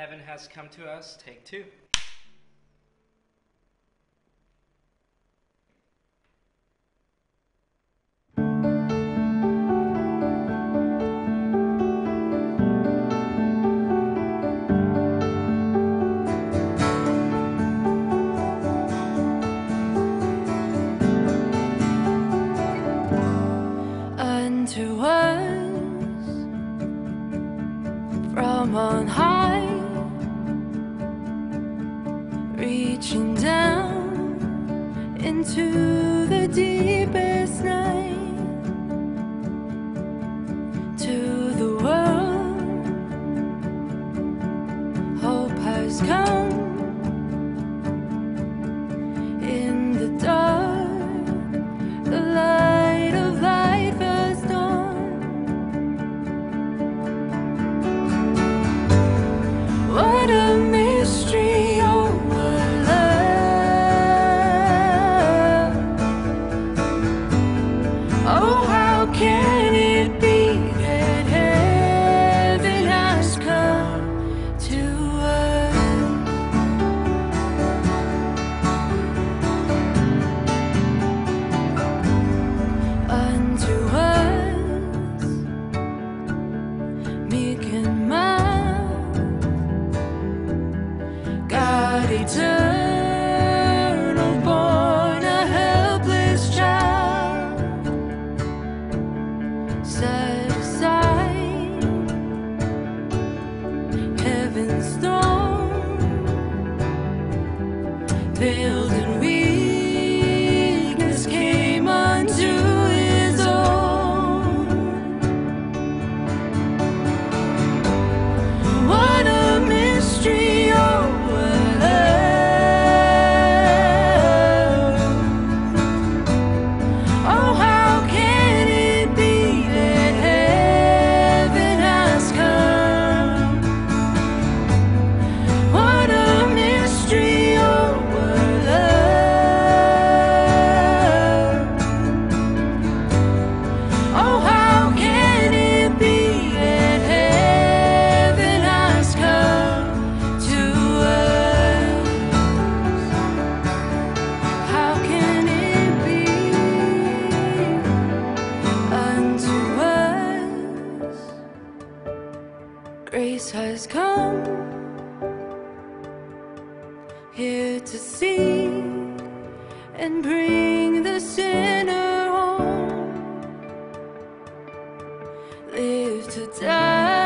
Heaven has come to us. Take two. unto us from on high, reaching down into the deepest meek and mild, God eternal, born a helpless child, set aside heaven's throne, has come here to see and bring the sinner home, live to die.